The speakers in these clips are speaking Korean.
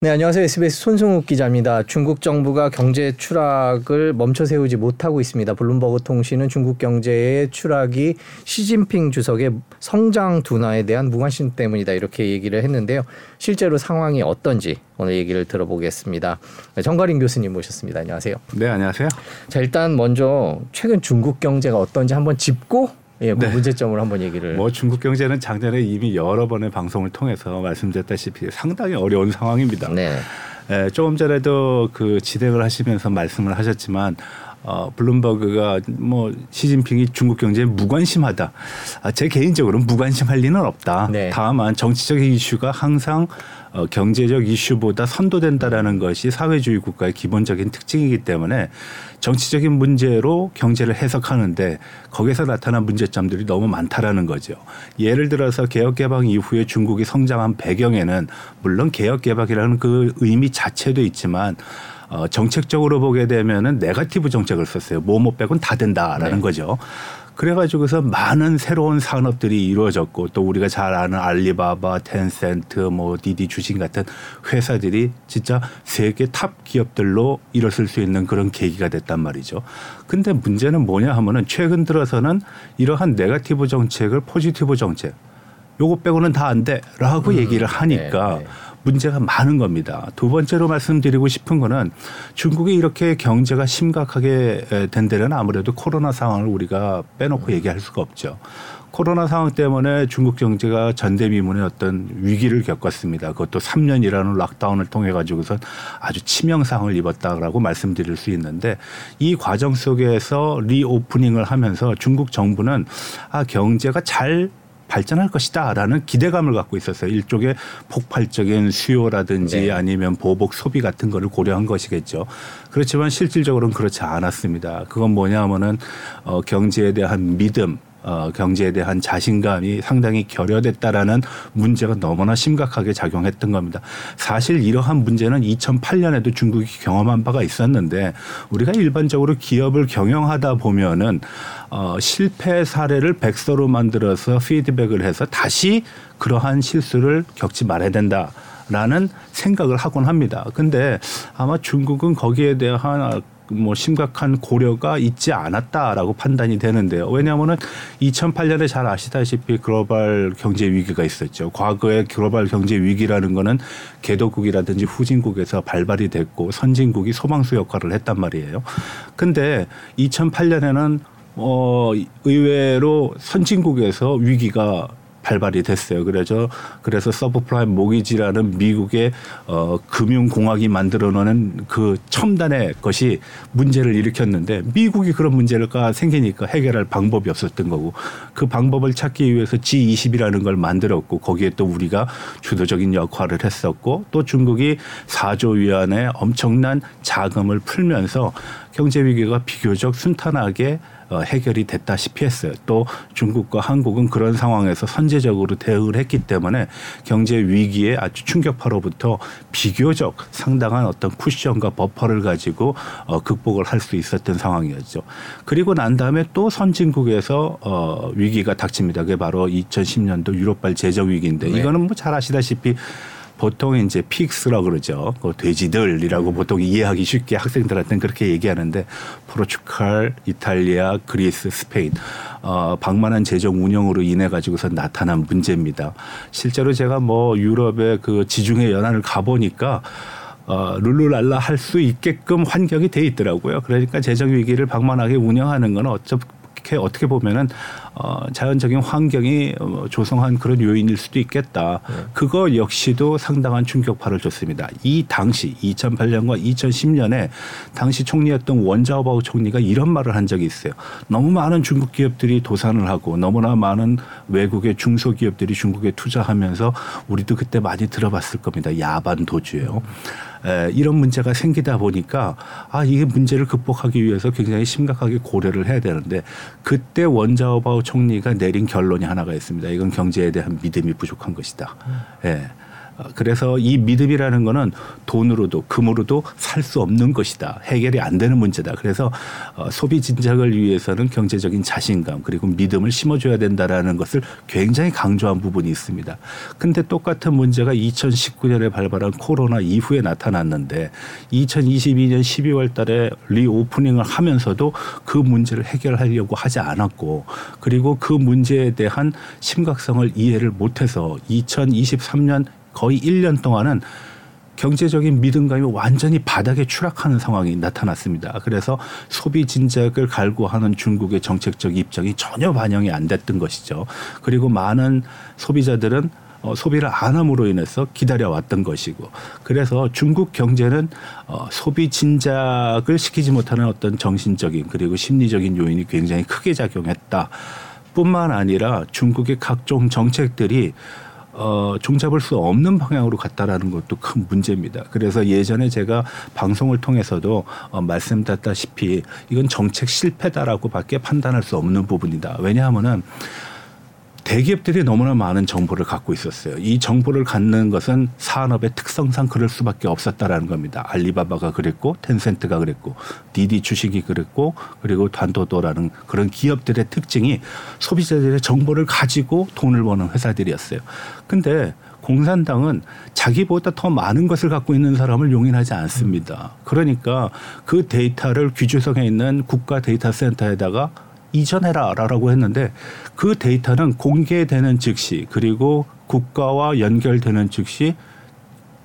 네, 안녕하세요. SBS 손승욱 기자입니다. 중국 정부가 경제 추락을 멈춰 세우지 못하고 있습니다. 블룸버그 통신은 중국 경제의 추락이 시진핑 주석의 성장 둔화에 대한 무관심 때문이다 이렇게 얘기를 했는데요. 실제로 상황이 어떤지 오늘 얘기를 들어보겠습니다. 정가린 교수님 모셨습니다. 안녕하세요. 네, 안녕하세요. 자, 일단 먼저 최근 중국 경제가 어떤지 한번 짚고 예, 그 네. 문제점을 한번 얘기를. 뭐 중국 경제는 작년에 이미 여러 번의 방송을 통해서 말씀드렸다시피 상당히 어려운 상황입니다. 네. 예, 조금 전에도 그 진행을 하시면서 말씀을 하셨지만 어, 블룸버그가 뭐 시진핑이 중국 경제에 무관심하다. 아, 제 개인적으로는 무관심할 리는 없다. 네. 다만 정치적인 이슈가 항상 어, 경제적 이슈보다 선도된다라는 것이 사회주의 국가의 기본적인 특징이기 때문에 정치적인 문제로 경제를 해석하는데 거기서 나타난 문제점들이 너무 많다라는 거죠. 예를 들어서 개혁 개방 이후에 중국이 성장한 배경에는 물론 개혁 개방이라는 그 의미 자체도 있지만 어, 정책적으로 보게 되면은 negative 정책을 썼어요. 뭐뭐 빼곤 다 된다라는 네. 거죠. 그래가지고서 많은 새로운 산업들이 이루어졌고 또 우리가 잘 아는 알리바바, 텐센트, 뭐 디디추싱 같은 회사들이 진짜 세계 탑 기업들로 일어설 수 있는 그런 계기가 됐단 말이죠. 근데 문제는 뭐냐 하면은 최근 들어서는 이러한 negative 정책을 positive 정책 요거 빼고는 다 안 돼라고 음, 얘기를 하니까 네, 네. 문제가 많은 겁니다. 두 번째로 말씀드리고 싶은 거는 중국이 이렇게 경제가 심각하게 된 데는 아무래도 코로나 상황을 우리가 빼놓고 얘기할 수가 없죠. 코로나 상황 때문에 중국 경제가 전대미문의 어떤 위기를 겪었습니다. 그것도 3년이라는 락다운을 통해 가지고선 아주 치명상을 입었다라고 말씀드릴 수 있는데 이 과정 속에서 리오프닝을 하면서 중국 정부는 아 경제가 잘 발전할 것이다라는 기대감을 갖고 있었어요. 일종의 폭발적인 수요라든지 네. 아니면 보복 소비 같은 거를 고려한 것이겠죠. 그렇지만 실질적으로는 그렇지 않았습니다. 그건 뭐냐면은 어, 경제에 대한 믿음 어, 경제에 대한 자신감이 상당히 결여됐다라는 문제가 너무나 심각하게 작용했던 겁니다. 사실 이러한 문제는 2008년에도 중국이 경험한 바가 있었는데 우리가 일반적으로 기업을 경영하다 보면은 어, 실패 사례를 백서로 만들어서 피드백을 해서 다시 그러한 실수를 겪지 말아야 된다. 라는 생각을 하곤 합니다. 근데 아마 중국은 거기에 대한 뭐 심각한 고려가 있지 않았다라고 판단이 되는데요. 왜냐하면은 2008년에 잘 아시다시피 글로벌 경제 위기가 있었죠. 과거에 글로벌 경제 위기라는 거는 개도국이라든지 후진국에서 발발이 됐고 선진국이 소방수 역할을 했단 말이에요. 근데 2008년에는 어 의외로 선진국에서 위기가 발발이 됐어요. 그래서 그래서 서브프라임 모기지라는 미국의 어 금융공학이 만들어 놓은 그 첨단의 것이 문제를 일으켰는데 미국이 그런 문제가 생기니까 해결할 방법이 없었던 거고 그 방법을 찾기 위해서 G20이라는 걸 만들었고 거기에 또 우리가 주도적인 역할을 했었고 또 중국이 4조 위안의 엄청난 자금을 풀면서 경제 위기가 비교적 순탄하게 어, 해결이 됐다시피 했어요. 또 중국과 한국은 그런 상황에서 선제적으로 대응을 했기 때문에 경제 위기에 아주 충격파로부터 비교적 상당한 어떤 쿠션과 버퍼를 가지고 어, 극복을 할 수 있었던 상황이었죠. 그리고 난 다음에 또 선진국에서 어, 위기가 닥칩니다. 그게 바로 2010년도 유럽발 재정 위기인데 네. 이거는 뭐 잘 아시다시피 보통 이제 PIGS라고 그러죠. 그 돼지들이라고 음. 보통 이해하기 쉽게 학생들한테는 그렇게 얘기하는데 포르투갈, 이탈리아, 그리스, 스페인 어, 방만한 재정 운영으로 인해 가지고서 나타난 문제입니다. 실제로 제가 뭐 유럽의 그 지중해 연안을 가보니까 어, 룰루랄라 할 수 있게끔 환경이 돼 있더라고요. 그러니까 재정 위기를 방만하게 운영하는 건 어차피 이렇게 어떻게 보면은 어, 자연적인 환경이 어, 조성한 그런 요인일 수도 있겠다. 네. 그거 역시도 상당한 충격파를 줬습니다. 이 당시 2008년과 2010년에 당시 총리였던 원자오바오 총리가 이런 말을 한 적이 있어요. 너무 많은 중국 기업들이 도산을 하고 너무나 많은 외국의 중소기업들이 중국에 투자하면서 우리도 그때 많이 들어봤을 겁니다. 야반 도주예요. 에, 이런 문제가 생기다 보니까 아 이게 문제를 극복하기 위해서 굉장히 심각하게 고려를 해야 되는데 그때 원자오바오 총리가 내린 결론이 하나가 있습니다. 이건 경제에 대한 믿음이 부족한 것이다. 음. 예. 그래서 이 믿음이라는 거는 돈으로도 금으로도 살 수 없는 것이다. 해결이 안 되는 문제다. 그래서 어, 소비 진작을 위해서는 경제적인 자신감 그리고 믿음을 심어줘야 된다라는 것을 굉장히 강조한 부분이 있습니다. 근데 똑같은 문제가 2019년에 발발한 코로나 이후에 나타났는데 2022년 12월 달에 리오프닝을 하면서도 그 문제를 해결하려고 하지 않았고 그리고 그 문제에 대한 심각성을 이해를 못해서 2023년 거의 1년 동안은 경제적인 믿음감이 완전히 바닥에 추락하는 상황이 나타났습니다. 그래서 소비 진작을 갈구하는 중국의 정책적 입장이 전혀 반영이 안 됐던 것이죠. 그리고 많은 소비자들은 어, 소비를 안 함으로 인해서 기다려왔던 것이고 그래서 중국 경제는 어, 소비 진작을 시키지 못하는 어떤 정신적인 그리고 심리적인 요인이 굉장히 크게 작용했다. 뿐만 아니라 중국의 각종 정책들이 어, 종잡을 수 없는 방향으로 갔다라는 것도 큰 문제입니다. 그래서 예전에 제가 방송을 통해서도 어, 말씀드렸다시피 이건 정책 실패다라고밖에 판단할 수 없는 부분이다. 왜냐하면은 대기업들이 너무나 많은 정보를 갖고 있었어요. 이 정보를 갖는 것은 산업의 특성상 그럴 수밖에 없었다라는 겁니다. 알리바바가 그랬고 텐센트가 그랬고 디디 주식이 그랬고 그리고 핀둬둬라는 그런 기업들의 특징이 소비자들의 정보를 가지고 돈을 버는 회사들이었어요. 근데 공산당은 자기보다 더 많은 것을 갖고 있는 사람을 용인하지 않습니다. 그러니까 그 데이터를 귀주성에 있는 국가 데이터 센터에다가 이전해라라고 했는데 그 데이터는 공개되는 즉시 그리고 국가와 연결되는 즉시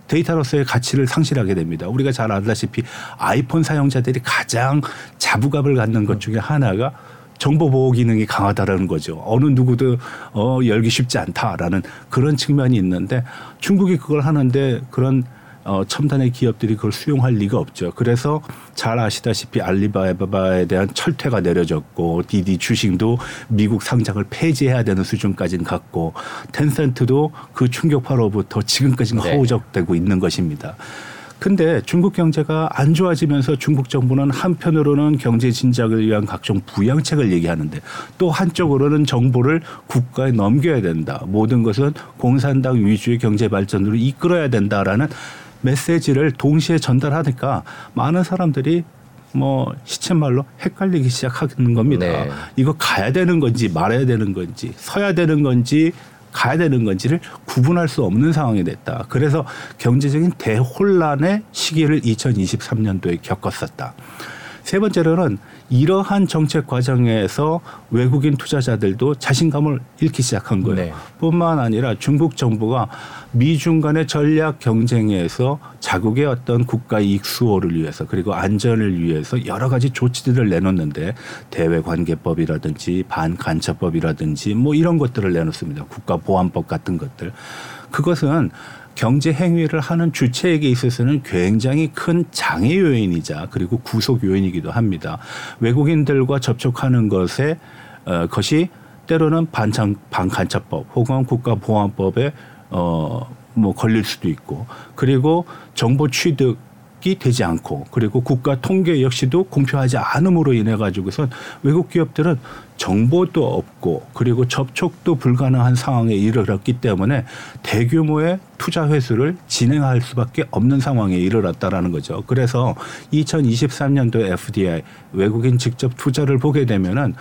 데이터로서의 가치를 상실하게 됩니다. 우리가 잘 알다시피 아이폰 사용자들이 가장 자부감을 갖는 것 중에 하나가 정보 보호 기능이 강하다라는 거죠. 어느 누구도 어 열기 쉽지 않다라는 그런 측면이 있는데 중국이 그걸 하는데 그런 어, 첨단의 기업들이 그걸 수용할 리가 없죠. 그래서 잘 아시다시피 알리바바에 대한 철퇴가 내려졌고 디디 주식도 미국 상장을 폐지해야 되는 수준까지는 갔고 텐센트도 그 충격파로부터 지금까지 네. 허우적대고 있는 것입니다. 근데 중국 경제가 안 좋아지면서 중국 정부는 한편으로는 경제 진작을 위한 각종 부양책을 얘기하는데 또 한쪽으로는 정보를 국가에 넘겨야 된다. 모든 것은 공산당 위주의 경제 발전으로 이끌어야 된다라는 메시지를 동시에 전달하니까 많은 사람들이 뭐 시쳇말로 헷갈리기 시작하는 겁니다. 네. 이거 가야 되는 건지 말아야 되는 건지 서야 되는 건지 가야 되는 건지를 구분할 수 없는 상황이 됐다. 그래서 경제적인 대혼란의 시기를 2023년도에 겪었었다. 세 번째로는 이러한 정책 과정에서 외국인 투자자들도 자신감을 잃기 시작한 거예요. 네. 뿐만 아니라 중국 정부가 미중 간의 전략 경쟁에서 자국의 어떤 국가 이익 수호를 위해서 그리고 안전을 위해서 여러 가지 조치들을 내놓는데 대외 관계법이라든지 반간첩법이라든지 뭐 이런 것들을 내놓습니다. 국가보안법 같은 것들. 그것은 경제 행위를 하는 주체에게 있어서는 굉장히 큰 장애 요인이자 그리고 구속 요인이기도 합니다. 외국인들과 접촉하는 것에 어, 것이 때로는 반창 반간첩법 혹은 국가보안법에 어 뭐 걸릴 수도 있고 그리고 정보 취득 이 되지 않고 그리고 국가 통계 역시도 공표하지 않음으로 인해 가지고선 외국 기업들은 정보도 없고 그리고 접촉도 불가능한 상황에 이르렀기 때문에 대규모의 투자 회수를 진행할 수밖에 없는 상황에 이르렀다라는 거죠. 그래서 2023년도 FDI 외국인 직접 투자를 보게 되면은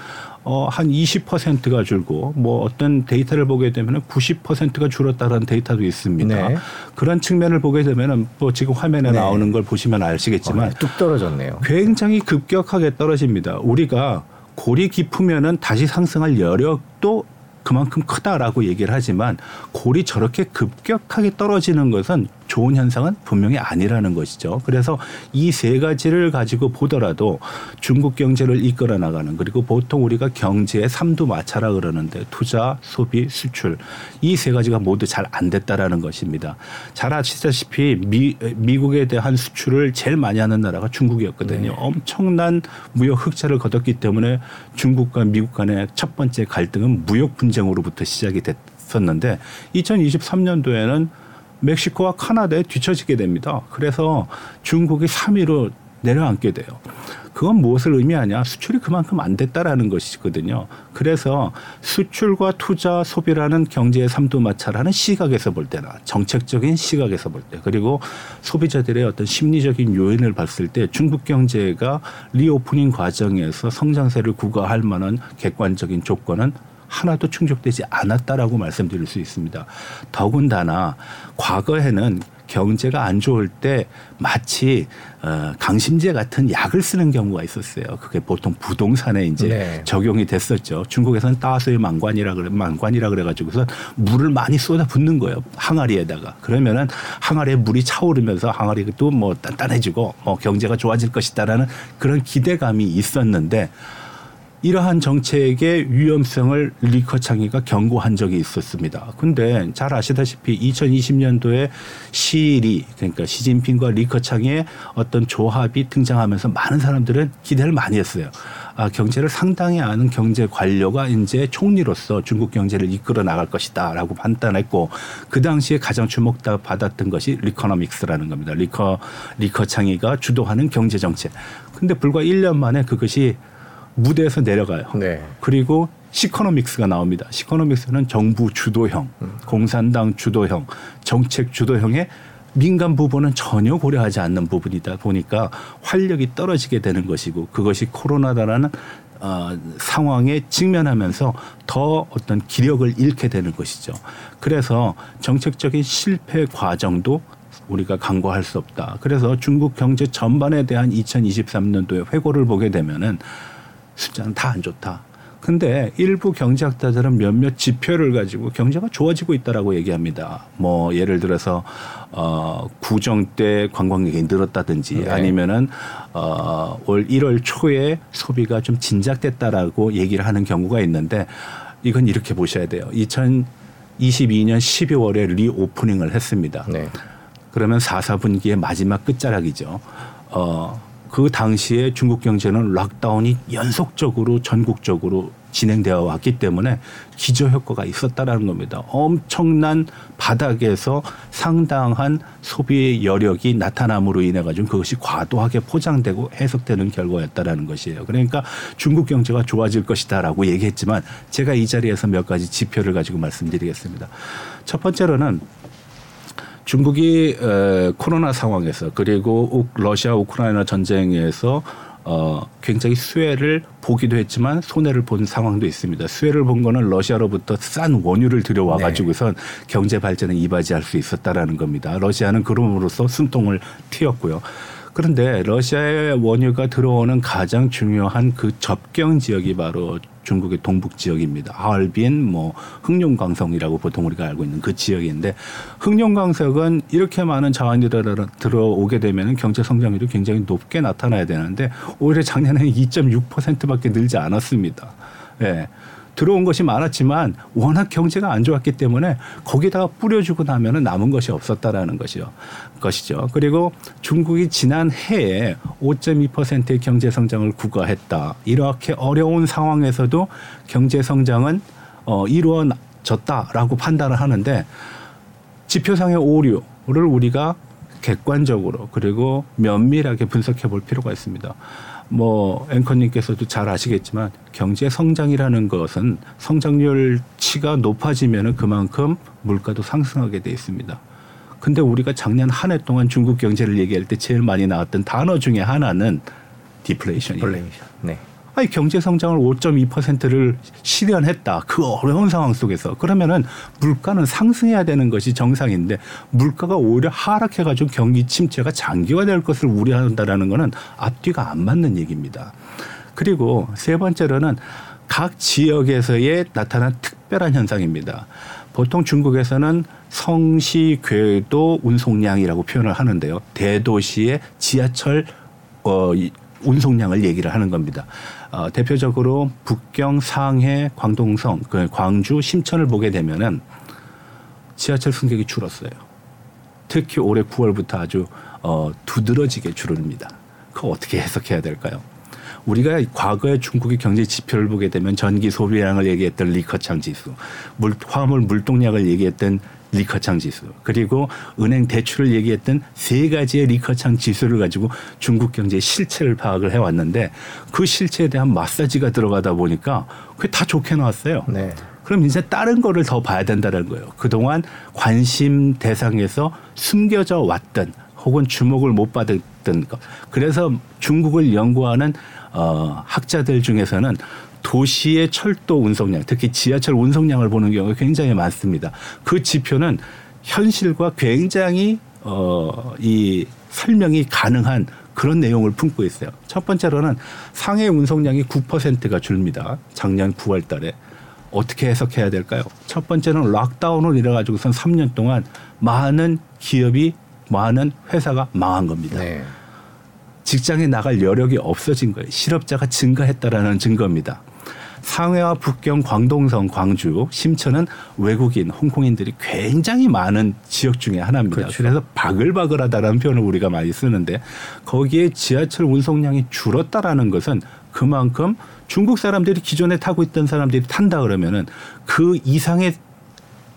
어, 한 20%가 줄고 뭐 어떤 데이터를 보게 되면 90%가 줄었다는 데이터도 있습니다. 네. 그런 측면을 보게 되면은 뭐 지금 화면에 네. 나오는 걸 보시면 아시겠지만 어, 뚝 떨어졌네요. 굉장히 급격하게 떨어집니다. 우리가 골이 깊으면은 다시 상승할 여력도 그만큼 크다라고 얘기를 하지만 골이 저렇게 급격하게 떨어지는 것은 좋은 현상은 분명히 아니라는 것이죠. 그래서 이 세 가지를 가지고 보더라도 중국 경제를 이끌어 나가는 그리고 보통 우리가 경제의 삼두 마차라 그러는데 투자, 소비, 수출 이 세 가지가 모두 잘 안 됐다라는 것입니다. 잘 아시다시피 미, 미국에 대한 수출을 제일 많이 하는 나라가 중국이었거든요. 네. 엄청난 무역 흑자를 거뒀기 때문에 중국과 미국 간의 첫 번째 갈등은 무역 분쟁 으로부터 시작이 됐었는데 2023년도에는 멕시코와 카나다에 뒤처지게 됩니다. 그래서 중국이 3위로 내려앉게 돼요. 그건 무엇을 의미하냐? 수출이 그만큼 안 됐다라는 것이거든요. 그래서 수출과 투자, 소비라는 경제의 삼두마차라는 시각에서 볼 때나 정책적인 시각에서 볼 때 그리고 소비자들의 어떤 심리적인 요인을 봤을 때 중국 경제가 reopening 과정에서 성장세를 구가할 만한 객관적인 조건은 하나도 충족되지 않았다라고 말씀드릴 수 있습니다. 더군다나 과거에는 경제가 안 좋을 때 마치 어, 강심제 같은 약을 쓰는 경우가 있었어요. 그게 보통 부동산에 이제 네. 적용이 됐었죠. 중국에서는 따수의 망관이라 그래 망관이라 그래가지고서 물을 많이 쏟아 붓는 거예요. 항아리에다가 그러면은 항아리에 물이 차오르면서 항아리가 또 뭐 단단해지고 뭐 경제가 좋아질 것이다라는 그런 기대감이 있었는데 이러한 정책의 위험성을 리커창이가 경고한 적이 있었습니다. 근데 잘 아시다시피 2020년도에 시리 그러니까 시진핑과 리커창의 어떤 조합이 등장하면서 많은 사람들은 기대를 많이 했어요. 아, 경제를 상당히 아는 경제 관료가 이제 총리로서 중국 경제를 이끌어 나갈 것이다라고 판단했고 그 당시에 가장 주목받았던 것이 Likonomics라는 겁니다. 리커 리커창이가 주도하는 경제 정책. 근데 불과 1년 만에 그것이 무대에서 내려가요. 네. 그리고 Xiconomics가 나옵니다. Xiconomics는 정부 주도형, 음. 공산당 주도형, 정책 주도형의 민간 부분은 전혀 고려하지 않는 부분이다 보니까 활력이 떨어지게 되는 것이고 그것이 코로나다라는 어, 상황에 직면하면서 더 어떤 기력을 잃게 되는 것이죠. 그래서 정책적인 실패 과정도 우리가 간과할 수 없다. 그래서 중국 경제 전반에 대한 2023년도의 회고를 보게 되면은 숫자는 다 안 좋다. 근데 일부 경제학자들은 몇몇 지표를 가지고 경제가 좋아지고 있다라고 얘기합니다. 뭐 예를 들어서 어 구정 때 관광객이 늘었다든지 네. 아니면은 어올 1월 초에 소비가 좀 진작됐다라고 얘기를 하는 경우가 있는데 이건 이렇게 보셔야 돼요. 2022년 12월에 reopening을 했습니다. 네. 그러면 4, 4분기의 마지막 끝자락이죠. 어 그 당시에 중국 경제는 lockdown이 연속적으로 전국적으로 진행되어 왔기 때문에 기저 효과가 있었다라는 겁니다. 엄청난 바닥에서 상당한 소비의 여력이 나타남으로 인해 가지고 그것이 과도하게 포장되고 해석되는 결과였다라는 것이에요. 그러니까 중국 경제가 좋아질 것이다라고 얘기했지만 제가 이 자리에서 몇 가지 지표를 가지고 말씀드리겠습니다. 첫 번째로는 중국이 에, 코로나 상황에서 그리고 러시아 우크라이나 전쟁에서 어, 굉장히 수혜를 보기도 했지만 손해를 본 상황도 있습니다. 수혜를 본 거는 러시아로부터 싼 원유를 들여와 가지고선 네. 경제 발전에 이바지할 수 있었다라는 겁니다. 러시아는 그럼으로써 숨통을 튀었고요. 그런데 러시아의 원유가 들어오는 가장 중요한 그 접경 지역이 바로 중국의 동북 지역입니다. 하얼빈, 뭐 흑룡강성이라고 보통 우리가 알고 있는 그 지역인데 흑룡강석은 이렇게 많은 자원이 들어오게 되면 경제 성장률이 굉장히 높게 나타나야 되는데 오히려 작년에는 2.6%밖에 늘지 않았습니다. 예. 네. 들어온 것이 많았지만 워낙 경제가 안 좋았기 때문에 거기다가 뿌려주고 나면은 남은 것이 없었다라는 것이요. 것이죠. 그리고 중국이 지난 해에 5.2%의 경제 성장을 구가했다. 이렇게 어려운 상황에서도 경제 성장은 어 이루어졌다라고 판단을 하는데 지표상의 오류를 우리가 객관적으로 그리고 면밀하게 분석해 볼 필요가 있습니다. 뭐 앵커님께서도 잘 아시겠지만 경제 성장이라는 것은 성장률치가 높아지면은 그만큼 물가도 상승하게 돼 있습니다. 근데 우리가 작년 한 해 동안 중국 경제를 얘기할 때 제일 많이 나왔던 단어 중에 하나는 디플레이션이에요. 디플레이션. 네. 아니 경제 성장을 5.2%를 실현했다. 그 어려운 상황 속에서 그러면은 물가는 상승해야 되는 것이 정상인데 물가가 오히려 하락해 가지고 경기 침체가 장기화될 것을 우려한다라는 거는 앞뒤가 안 맞는 얘기입니다. 그리고 세 번째로는 각 지역에서의 나타난 특별한 현상입니다. 보통 중국에서는 성시 궤도 운송량이라고 표현을 하는데요. 대도시의 지하철 어, 운송량을 얘기를 하는 겁니다. 어, 대표적으로 북경, 상해, 광동성, 그 광주, 심천을 보게 되면은 지하철 승객이 줄었어요. 특히 올해 9월부터 아주 어, 두드러지게 줄습니다. 그거 어떻게 해석해야 될까요? 우리가 과거에 중국의 경제 지표를 보게 되면 전기 소비량을 얘기했던 리커창 지수, 물, 화물 물동량을 얘기했던 리커창 지수 그리고 은행 대출을 얘기했던 세 가지의 리커창 지수를 가지고 중국 경제의 실체를 파악을 해왔는데 그 실체에 대한 마사지가 들어가다 보니까 그게 다 좋게 나왔어요. 네. 그럼 이제 다른 거를 더 봐야 된다는 거예요. 그동안 관심 대상에서 숨겨져 왔던 혹은 주목을 못 받았던 것. 그래서 중국을 연구하는 어, 학자들 중에서는 도시의 철도 운송량, 특히 지하철 운송량을 보는 경우가 굉장히 많습니다. 그 지표는 현실과 굉장히 어, 이 설명이 가능한 그런 내용을 품고 있어요. 첫 번째로는 상해 운송량이 9%가 줄입니다. 작년 9월 달에. 어떻게 해석해야 될까요? 첫 번째는 락다운을 이래가지고선 3년 동안 많은 기업이 많은 회사가 망한 겁니다. 네. 직장에 나갈 여력이 없어진 거예요. 실업자가 증가했다라는 증거입니다. 상해와 북경, 광동성, 광주, 심천은 외국인, 홍콩인들이 굉장히 많은 지역 중에 하나입니다. 그렇죠. 그래서 바글바글하다라는 표현을 우리가 많이 쓰는데 거기에 지하철 운송량이 줄었다라는 것은 그만큼 중국 사람들이 기존에 타고 있던 사람들이 탄다 그러면은 그 이상의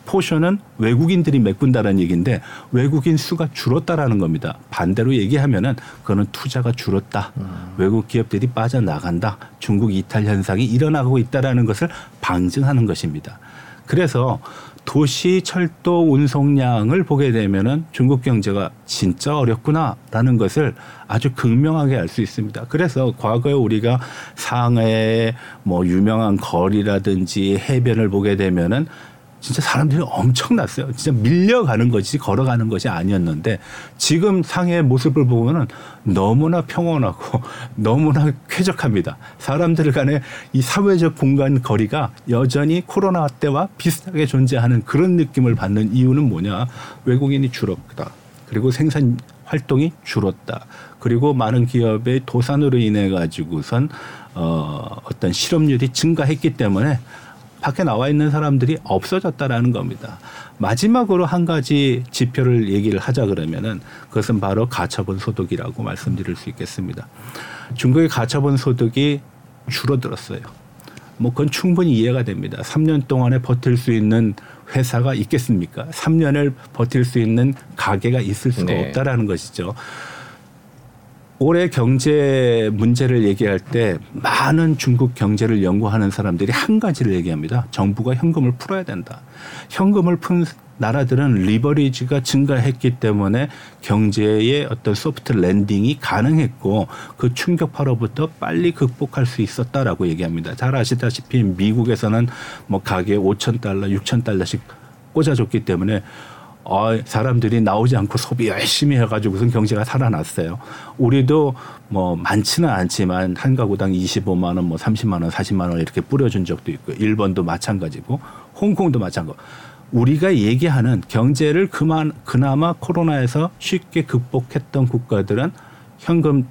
포션은 외국인들이 메꾼다는 얘기인데 외국인 수가 줄었다라는 겁니다. 반대로 얘기하면은 그거는 투자가 줄었다. 음. 외국 기업들이 빠져나간다. 중국 이탈 현상이 일어나고 있다라는 것을 방증하는 것입니다. 그래서 도시 철도 운송량을 보게 되면은 중국 경제가 진짜 어렵구나라는 것을 아주 극명하게 알 수 있습니다. 그래서 과거에 우리가 상해의 뭐 유명한 거리라든지 해변을 보게 되면은 진짜 사람들이 엄청났어요. 진짜 밀려가는 것이 걸어가는 것이 아니었는데 지금 상해의 모습을 보면은 너무나 평온하고 너무나 쾌적합니다. 사람들 간의 이 사회적 공간 거리가 여전히 코로나 때와 비슷하게 존재하는 그런 느낌을 받는 이유는 뭐냐? 외국인이 줄었다. 그리고 생산 활동이 줄었다. 그리고 많은 기업의 도산으로 인해 가지고선 어 어떤 실업률이 증가했기 때문에 밖에 나와 있는 사람들이 없어졌다라는 겁니다. 마지막으로 한 가지 지표를 얘기를 하자 그러면은 그것은 바로 가처분 소득이라고 말씀드릴 수 있겠습니다. 중국의 가처분 소득이 줄어들었어요. 뭐 그건 충분히 이해가 됩니다. 3년 동안에 버틸 수 있는 회사가 있겠습니까? 3년을 버틸 수 있는 가게가 있을 수가 네. 없다라는 것이죠. 올해 경제 문제를 얘기할 때 많은 중국 경제를 연구하는 사람들이 한 가지를 얘기합니다. 정부가 현금을 풀어야 된다. 현금을 푼 나라들은 leverage가 증가했기 때문에 경제의 어떤 soft landing이 가능했고 그 충격파로부터 빨리 극복할 수 있었다라고 얘기합니다. 잘 아시다시피 미국에서는 뭐 가계 5천 달러, 6천 달러씩 꽂아줬기 때문에 어, 사람들이 나오지 않고 소비 열심히 해가지고선 경제가 살아났어요. 우리도 뭐 많지는 않지만 한 가구당 25만 원, 뭐 30만 원, 40만 원 이렇게 뿌려준 적도 있고 일본도 마찬가지고 홍콩도 마찬가지. 우리가 얘기하는 경제를 그만 그나마 코로나에서 쉽게 극복했던 국가들은 현금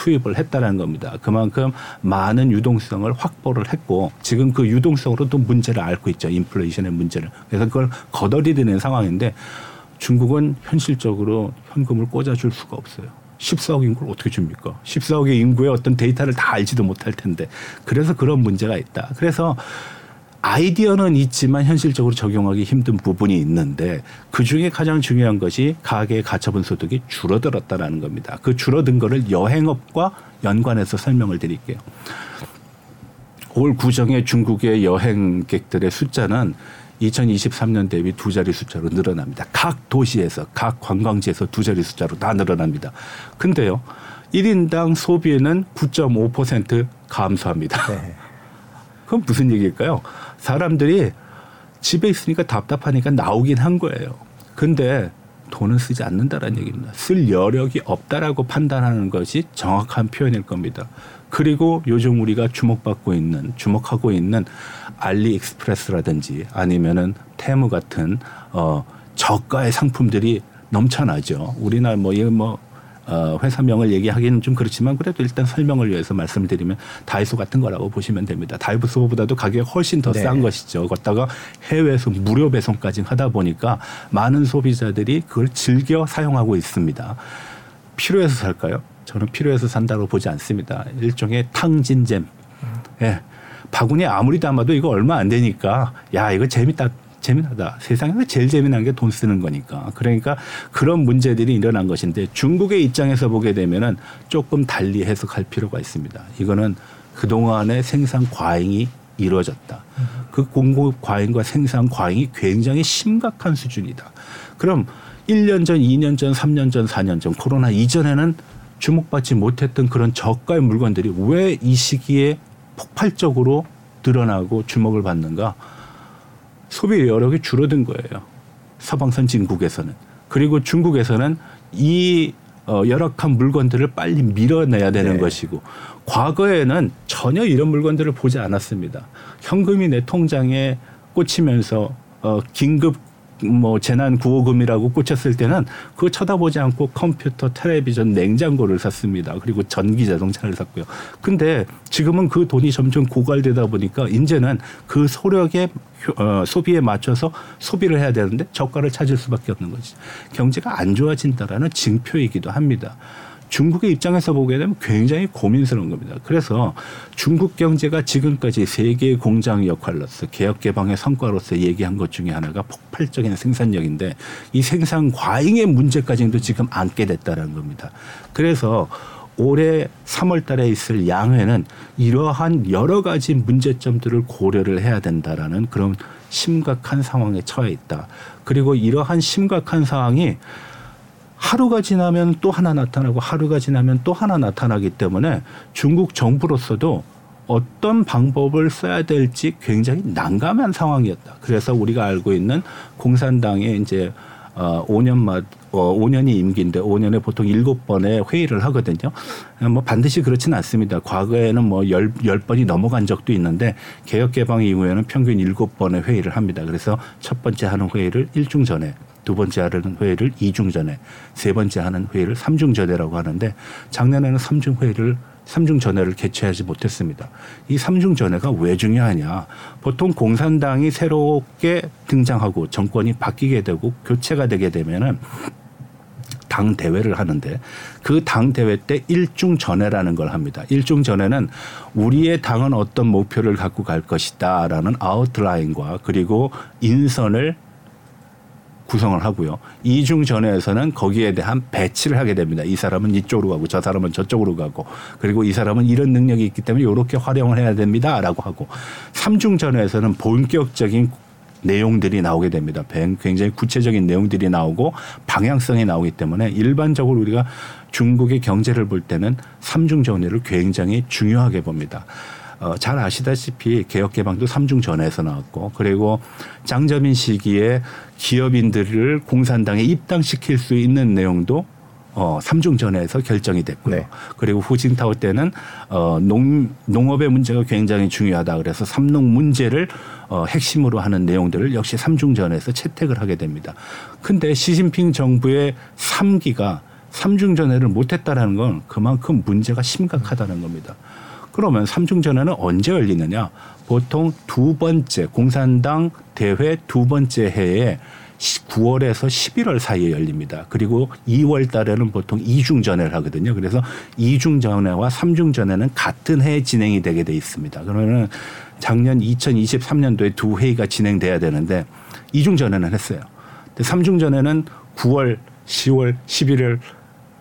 투입을 했다는 겁니다. 그만큼 많은 유동성을 확보를 했고 지금 그 유동성으로 또 문제를 앓고 있죠. 인플레이션의 문제를. 그래서 그걸 거덜이되는 상황인데 중국은 현실적으로 현금을 꽂아줄 수가 없어요. 14억 인구를 어떻게 줍니까? 14억의 인구의 어떤 데이터를 다 알지도 못할 텐데. 그래서 그런 문제가 있다. 그래서 아이디어는 있지만 현실적으로 적용하기 힘든 부분이 있는데 그 중에 가장 중요한 것이 가계 가처분 소득이 줄어들었다라는 겁니다. 그 줄어든 거를 여행업과 연관해서 설명을 드릴게요. 올 구정의 중국의 여행객들의 숫자는 2023년 대비 두 자리 숫자로 늘어납니다. 각 도시에서 각 관광지에서 두 자리 숫자로 다 늘어납니다. 근데요. 1인당 소비는 9.5% 감소합니다. 네. 그건 무슨 얘기일까요? 사람들이 집에 있으니까 답답하니까 나오긴 한 거예요. 근데 돈은 쓰지 않는다라는 얘기입니다. 쓸 여력이 없다라고 판단하는 것이 정확한 표현일 겁니다. 그리고 요즘 우리가 주목받고 있는 주목하고 있는 알리익스프레스라든지 아니면은 테무 같은 어 저가의 상품들이 넘쳐나죠. 우리나라 뭐 이거 뭐 어, 회사명을 얘기하기는 좀 그렇지만 그래도 일단 설명을 위해서 말씀드리면 다이소 같은 거라고 보시면 됩니다. 다이소보다도 가격이 훨씬 더싼 네. 것이죠. 거다가 해외에서 무료 배송까지 하다 보니까 많은 소비자들이 그걸 즐겨 사용하고 있습니다. 필요해서 살까요? 저는 필요해서 산다고 보지 않습니다. 일종의 탕진잼. 예. 바구니에 아무리 담아도 이거 얼마 안 되니까 야 이거 재밌다 재미나다. 세상에서 제일 재미난 게 돈 쓰는 거니까. 그러니까 그런 문제들이 일어난 것인데 중국의 입장에서 보게 되면은 조금 달리 해석할 필요가 있습니다. 이거는 그동안의 생산 과잉이 이루어졌다. 그 공급 과잉과 생산 과잉이 굉장히 심각한 수준이다. 그럼 1년 전, 2년 전, 3년 전, 4년 전 코로나 이전에는 주목받지 못했던 그런 저가의 물건들이 왜 이 시기에 폭발적으로 드러나고 주목을 받는가? 소비 여력이 줄어든 거예요. 서방 선진국에서는. 그리고 중국에서는 이 어, 열악한 물건들을 빨리 밀어내야 되는 네. 것이고 과거에는 전혀 이런 물건들을 보지 않았습니다. 현금이 내 통장에 꽂히면서 어, 긴급 뭐 재난 구호금이라고 꽂혔을 때는 그거 쳐다보지 않고 컴퓨터, 텔레비전, 냉장고를 샀습니다. 그리고 전기 자동차를 샀고요. 근데 지금은 그 돈이 점점 고갈되다 보니까 이제는 그 소력의 어, 소비에 맞춰서 소비를 해야 되는데 저가를 찾을 수밖에 없는 거지. 경제가 안 좋아진다라는 징표이기도 합니다. 중국의 입장에서 보게 되면 굉장히 고민스러운 겁니다. 그래서 중국 경제가 지금까지 세계 공장 역할로서 개혁 개방의 성과로서 얘기한 것 중에 하나가 폭발적인 생산력인데 이 생산 과잉의 문제까지도 지금 안게 됐다는 겁니다. 그래서 올해 3월 달에 있을 양회는 이러한 여러 가지 문제점들을 고려를 해야 된다라는 그런 심각한 상황에 처해 있다. 그리고 이러한 심각한 상황이 하루가 지나면 또 하나 나타나고 하루가 지나면 또 하나 나타나기 때문에 중국 정부로서도 어떤 방법을 써야 될지 굉장히 난감한 상황이었다. 그래서 우리가 알고 있는 공산당의 이제 어 5년마 어 5년이 임기인데 5년에 보통 7번의 회의를 하거든요. 뭐 반드시 그렇지는 않습니다. 과거에는 뭐 10, 10번이 넘어간 적도 있는데 개혁 개방 이후에는 평균 7번의 회의를 합니다. 그래서 첫 번째 하는 회의를 일중 전에 두 번째 하는 회의를 이중 전에, 세 번째 하는 회의를 삼중 전에라고 하는데 작년에는 삼중 회의를 삼중 전회를 개최하지 못했습니다. 이 삼중 전회가 왜 중요하냐? 보통 공산당이 새롭게 등장하고 정권이 바뀌게 되고 교체가 되게 되면은 당 대회를 하는데 그 당 대회 때 일중 전회라는 걸 합니다. 일중 전회는 우리의 당은 어떤 목표를 갖고 갈 것이다라는 아웃라인과 그리고 인선을 구성을 하고요. 이중 전에서는 거기에 대한 배치를 하게 됩니다. 이 사람은 이쪽으로 가고 저 사람은 저쪽으로 가고 그리고 이 사람은 이런 능력이 있기 때문에 이렇게 활용을 해야 됩니다라고 하고 삼중 전에서는 본격적인 내용들이 나오게 됩니다. 굉장히 구체적인 내용들이 나오고 방향성이 나오기 때문에 일반적으로 우리가 중국의 경제를 볼 때는 삼중 전회를 굉장히 중요하게 봅니다. 어, 잘 아시다시피 개혁 개방도 삼중 전에서 나왔고 그리고 장점인 시기에 기업인들을 공산당에 입당시킬 수 있는 내용도 어, 삼중 전에서 결정이 됐고요. 네. 그리고 후진타오 때는 어, 농, 농업의 문제가 굉장히 중요하다. 그래서 삼농 문제를 어, 핵심으로 하는 내용들을 역시 삼중 전에서 채택을 하게 됩니다. 근데 시진핑 정부의 삼기가 삼중 전에를 못했다라는 건 그만큼 문제가 심각하다는 겁니다. 그러면 삼중전환은 언제 열리느냐? 보통 두 번째 공산당 대회 두 번째 해에 9월에서 11월 사이에 열립니다. 그리고 2월 달에는 보통 이중전회를 하거든요. 그래서 이중전회와 삼중전회는 같은 해에 진행이 되게 돼 있습니다. 그러면은 작년 2023년도에 두 회의가 진행돼야 되는데 이중전회는 했어요. 근데 삼중전회는 9월, 10월, 11월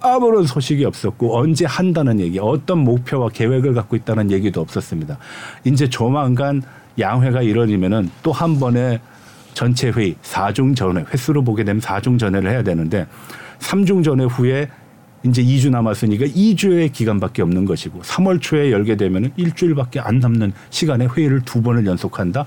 아무런 소식이 없었고 언제 한다는 얘기, 어떤 목표와 계획을 갖고 있다는 얘기도 없었습니다. 이제 조만간 양회가 이뤄지면은 또 한 번에 전체 회의 사중 전회 횟수로 보게 되면 사중 전회를 해야 되는데 삼중 전회 후에 이제 2주 남았으니까 2주의 기간밖에 없는 것이고 3월 초에 열게 되면 일주일밖에 안 남는 시간에 회의를 두 번을 연속한다.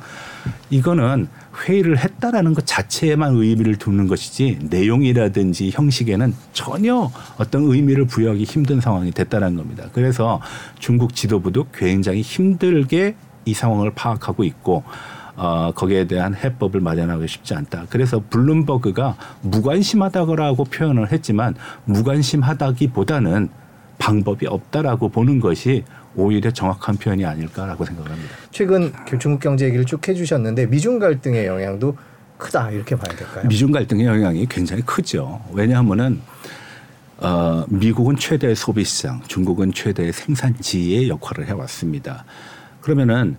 이거는 회의를 했다라는 것 자체에만 의미를 두는 것이지 내용이라든지 형식에는 전혀 어떤 의미를 부여하기 힘든 상황이 됐다는 겁니다. 그래서 중국 지도부도 굉장히 힘들게 이 상황을 파악하고 있고 어, 거기에 대한 해법을 마련하기 쉽지 않다. 그래서 블룸버그가 무관심하다고 표현을 했지만 무관심하다기보다는 방법이 없다라고 보는 것이 오히려 정확한 표현이 아닐까라고 생각합니다. 최근 중국 경제 얘기를 쭉 해주셨는데 미중 갈등의 영향도 크다 이렇게 봐야 될까요? 미중 갈등의 영향이 굉장히 크죠. 왜냐하면은 어, 미국은 최대 소비 시장, 중국은 최대 생산지의 역할을 해왔습니다. 그러면은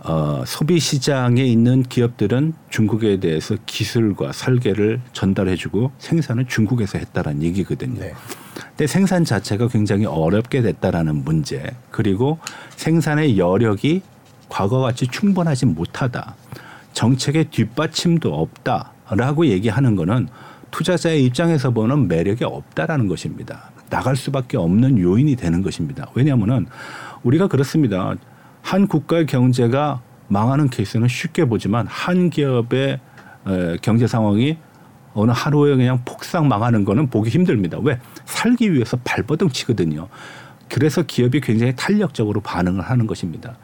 어, 소비 시장에 있는 기업들은 중국에 대해서 기술과 설계를 전달해주고 생산을 중국에서 했다라는 얘기거든요. 네. 근데 생산 자체가 굉장히 어렵게 됐다라는 문제 그리고 생산의 여력이 과거같이 충분하지 못하다. 정책의 뒷받침도 없다라고 얘기하는 거는 투자자의 입장에서 보는 매력이 없다라는 것입니다. 나갈 수밖에 없는 요인이 되는 것입니다. 왜냐하면은 우리가 그렇습니다. 한 국가의 경제가 망하는 케이스는 쉽게 보지만 한 기업의 경제 상황이 어느 하루에 그냥 폭삭 망하는 거는 보기 힘듭니다. 왜? 살기 위해서 발버둥 치거든요. 그래서 기업이 굉장히 탄력적으로 반응을 하는 것입니다.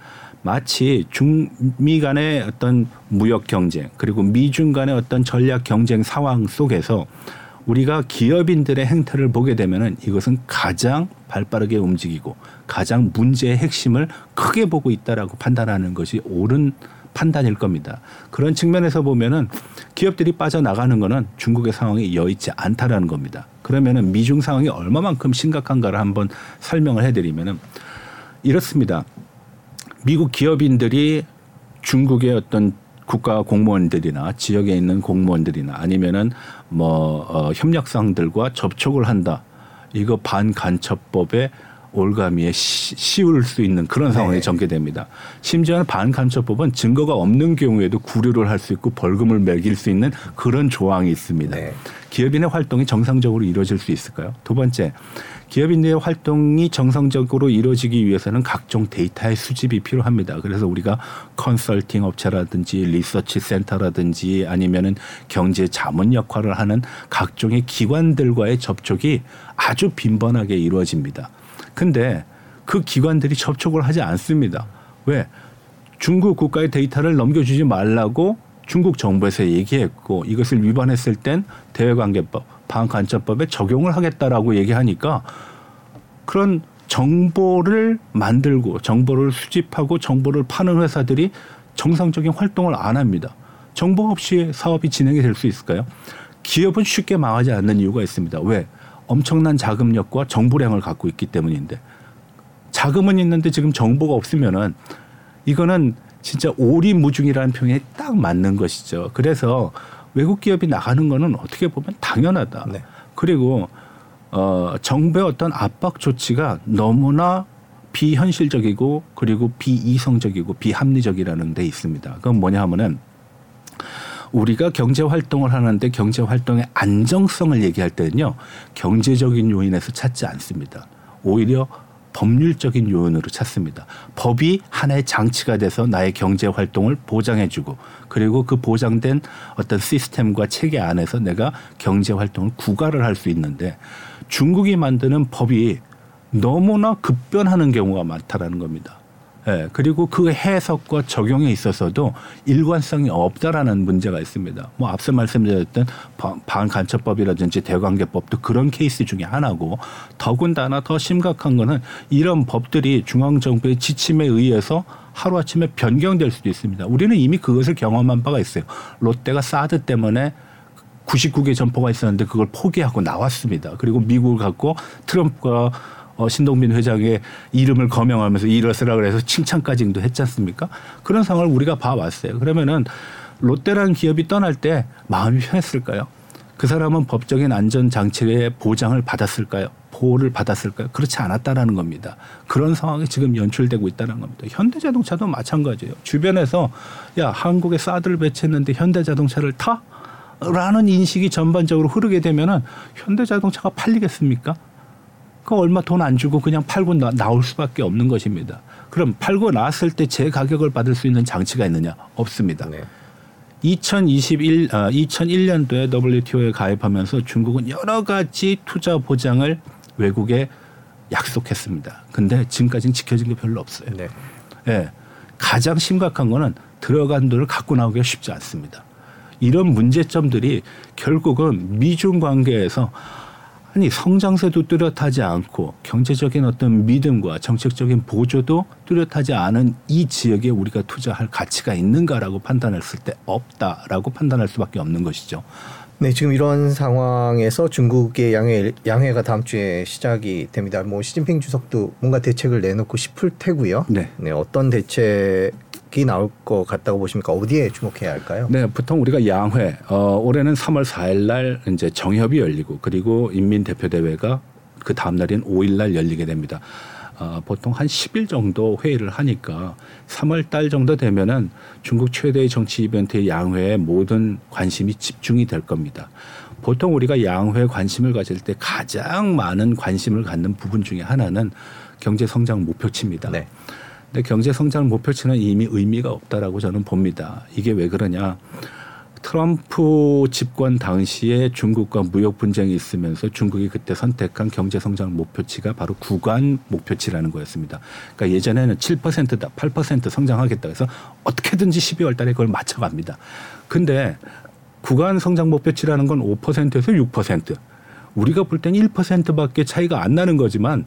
마치 중미 간의 어떤 무역 경쟁 그리고 미중 간의 어떤 전략 경쟁 상황 속에서 우리가 기업인들의 행태를 보게 되면은 이것은 가장 발빠르게 움직이고 가장 문제의 핵심을 크게 보고 있다라고 판단하는 것이 옳은 판단일 겁니다. 그런 측면에서 보면은 기업들이 빠져나가는 거는 중국의 상황이 여의치 않다라는 겁니다. 그러면은 미중 상황이 얼마만큼 심각한가를 한번 설명을 해드리면은 이렇습니다. 미국 기업인들이 중국의 어떤 국가 공무원들이나 지역에 있는 공무원들이나 아니면은 뭐 어, 협력상들과 접촉을 한다. 이거 반간첩법에 올가미에 씌울 수 있는 그런 상황이 네. 전개됩니다. 심지어는 반간첩법은 증거가 없는 경우에도 구류를 할 수 있고 벌금을 매길 수 있는 그런 조항이 있습니다. 네. 기업인의 활동이 정상적으로 이루어질 수 있을까요? 두 번째, 기업인의 활동이 정상적으로 이루어지기 위해서는 각종 데이터의 수집이 필요합니다. 그래서 우리가 컨설팅 업체라든지 리서치 센터라든지 아니면은 경제 자문 역할을 하는 각종의 기관들과의 접촉이 아주 빈번하게 이루어집니다. 근데 그 기관들이 접촉을 하지 않습니다. 왜? 중국 국가의 데이터를 넘겨주지 말라고 중국 정부에서 얘기했고 이것을 위반했을 땐 대외관계법, 방간첩법에 적용을 하겠다라고 얘기하니까 그런 정보를 만들고 정보를 수집하고 정보를 파는 회사들이 정상적인 활동을 안 합니다. 정보 없이 사업이 진행이 될 수 있을까요? 기업은 쉽게 망하지 않는 이유가 있습니다. 왜? 엄청난 자금력과 정보량을 갖고 있기 때문인데 자금은 있는데 지금 정보가 없으면은 이거는 진짜 오리무중이라는 표현이 딱 맞는 것이죠. 그래서 외국 기업이 나가는 거는 어떻게 보면 당연하다. 네. 그리고 어, 정부의 어떤 압박 조치가 너무나 비현실적이고 그리고 비이성적이고 비합리적이라는 데 있습니다. 그건 뭐냐 하면은 우리가 경제 활동을 하는데 경제 활동의 안정성을 얘기할 때는요 경제적인 요인에서 찾지 않습니다. 오히려 법률적인 요인으로 찾습니다. 법이 하나의 장치가 돼서 나의 경제 활동을 보장해주고 그리고 그 보장된 어떤 시스템과 체계 안에서 내가 경제 활동을 구가를 할 수 있는데 중국이 만드는 법이 너무나 급변하는 경우가 많다라는 겁니다. 예, 그리고 그 해석과 적용에 있어서도 일관성이 없다라는 문제가 있습니다. 뭐 앞서 말씀드렸던 반간첩법이라든지 대관계법도 그런 케이스 중에 하나고 더군다나 더 심각한 거는 이런 법들이 중앙정부의 지침에 의해서 하루아침에 변경될 수도 있습니다. 우리는 이미 그것을 경험한 바가 있어요. 롯데가 사드 때문에 99개 점포가 있었는데 그걸 포기하고 나왔습니다. 그리고 미국을 갖고 트럼프가 어, 신동빈 회장의 이름을 거명하면서 이러스라 그래서 칭찬까지도 했지 않습니까? 그런 상황을 우리가 봐왔어요. 그러면은 롯데라는 기업이 떠날 때 마음이 편했을까요? 그 사람은 법적인 안전 장치의 보장을 받았을까요? 보호를 받았을까요? 그렇지 않았다라는 겁니다. 그런 상황이 지금 연출되고 있다는 겁니다. 현대자동차도 마찬가지예요. 주변에서 야 한국에 사드를 배치했는데 현대자동차를 타? 라는 인식이 전반적으로 흐르게 되면은 현대자동차가 팔리겠습니까? 그 얼마 돈 안 주고 그냥 팔고 나, 나올 수밖에 없는 것입니다. 그럼 팔고 나왔을 때 제 가격을 받을 수 있는 장치가 있느냐? 없습니다. 네. 2021 아, 2001년도에 WTO에 가입하면서 중국은 여러 가지 투자 보장을 외국에 약속했습니다. 근데 지금까지는 지켜진 게 별로 없어요. 네. 네. 가장 심각한 거는 들어간 돈을 갖고 나오기가 쉽지 않습니다. 이런 문제점들이 결국은 미중 관계에서 아니 성장세도 뚜렷하지 않고 경제적인 어떤 믿음과 정책적인 보조도 뚜렷하지 않은 이 지역에 우리가 투자할 가치가 있는가라고 판단했을 때 없다라고 판단할 수밖에 없는 것이죠. 네, 지금 이런 상황에서 중국의 양회 양회가 다음 주에 시작이 됩니다. 뭐 시진핑 주석도 뭔가 대책을 내놓고 싶을 테고요. 네, 네 어떤 대책 이 나올 것 같다고 보십니까? 어디에 주목해야 할까요? 네, 보통 우리가 양회 어, 올해는 3월 4일 날 이제 정협이 열리고 그리고 인민 대표 대회가 그 다음 날인 5일 날 열리게 됩니다. 어, 보통 한 10일 정도 회의를 하니까 3월 달 정도 되면은 중국 최대의 정치 이벤트의 양회에 모든 관심이 집중이 될 겁니다. 보통 우리가 양회 관심을 가질 때 가장 많은 관심을 갖는 부분 중에 하나는 경제 성장 목표치입니다. 네. 근데 경제 성장 목표치는 이미 의미가 없다라고 저는 봅니다. 이게 왜 그러냐? 트럼프 집권 당시에 중국과 무역 분쟁이 있으면서 중국이 그때 선택한 경제 성장 목표치가 바로 구간 목표치라는 거였습니다. 그러니까 예전에는 7%다, 8% 성장하겠다 해서 어떻게든지 12월 달에 그걸 맞춰갑니다. 근데 구간 성장 목표치라는 건 5%에서 6%. 우리가 볼 땐 1%밖에 차이가 안 나는 거지만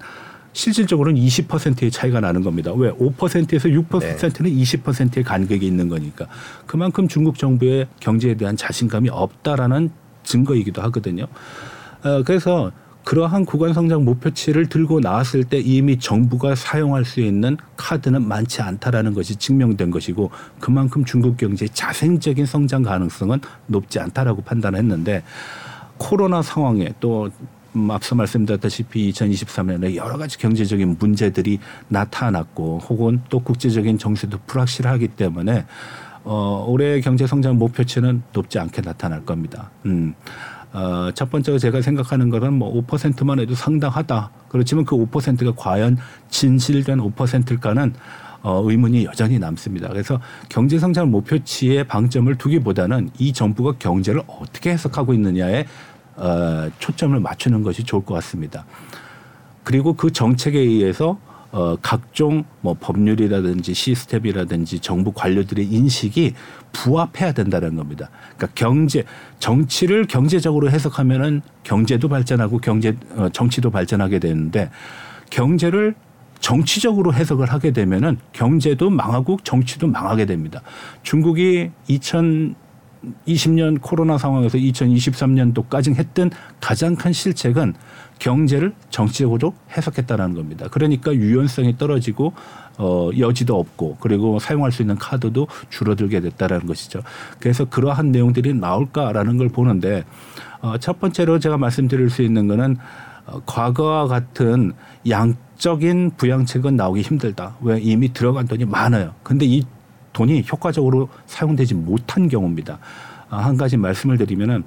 실질적으로는 20%의 차이가 나는 겁니다. 왜? 5%에서 6%는 네. 20%의 간격이 있는 거니까. 그만큼 중국 정부의 경제에 대한 자신감이 없다라는 증거이기도 하거든요. 어, 그래서 그러한 구간 성장 목표치를 들고 나왔을 때 이미 정부가 사용할 수 있는 카드는 많지 않다라는 것이 증명된 것이고 그만큼 중국 경제의 자생적인 성장 가능성은 높지 않다라고 판단했는데 코로나 상황에 또 음, 앞서 말씀드렸다시피 2023년에 여러 가지 경제적인 문제들이 나타났고 혹은 또 국제적인 정세도 불확실하기 때문에 어, 올해 경제 성장 목표치는 높지 않게 나타날 겁니다. 음. 어, 첫 번째로 제가 생각하는 것은 뭐 5%만 해도 상당하다. 그렇지만 그 5%가 과연 진실된 5%일까는 어, 의문이 여전히 남습니다. 그래서 경제 성장 목표치에 방점을 두기보다는 이 정부가 경제를 어떻게 해석하고 있느냐에 어, 초점을 맞추는 것이 좋을 것 같습니다. 그리고 그 정책에 의해서 어, 각종 뭐 법률이라든지 시스템이라든지 정부 관료들의 인식이 부합해야 된다는 겁니다. 그러니까 경제 정치를 경제적으로 해석하면은 경제도 발전하고 경제 어, 정치도 발전하게 되는데 경제를 정치적으로 해석을 하게 되면은 경제도 망하고 정치도 망하게 됩니다. 중국이 2000 20년 코로나 상황에서 2023년도까지 했던 가장 큰 실책은 경제를 정치적으로 해석했다라는 겁니다. 그러니까 유연성이 떨어지고 어 여지도 없고 그리고 사용할 수 있는 카드도 줄어들게 됐다라는 것이죠. 그래서 그러한 내용들이 나올까라는 걸 보는데 어 첫 번째로 제가 말씀드릴 수 있는 거는 어 과거와 같은 양적인 부양책은 나오기 힘들다. 왜 이미 들어간 돈이 많아요. 근데 이 돈이 효과적으로 사용되지 못한 경우입니다. 아, 한 가지 말씀을 드리면은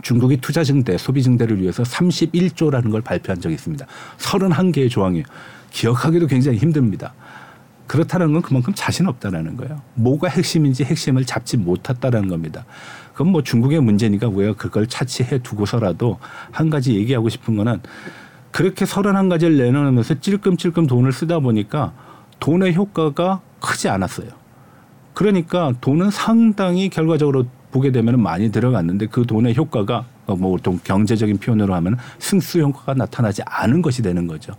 중국이 투자 증대, 소비 증대를 위해서 31조라는 걸 발표한 적이 있습니다. 31개의 조항이에요. 기억하기도 굉장히 힘듭니다. 그렇다는 건 그만큼 자신 없다라는 거예요. 뭐가 핵심인지 핵심을 잡지 못했다라는 겁니다. 그건 뭐 중국의 문제니까 왜 그걸 차치해 두고서라도 한 가지 얘기하고 싶은 거는 그렇게 31가지를 내놓으면서 찔끔찔끔 돈을 쓰다 보니까 돈의 효과가 크지 않았어요. 그러니까 돈은 상당히 결과적으로 보게 되면 많이 들어갔는데 그 돈의 효과가 뭐 보통 경제적인 표현으로 하면 승수 효과가 나타나지 않은 것이 되는 거죠.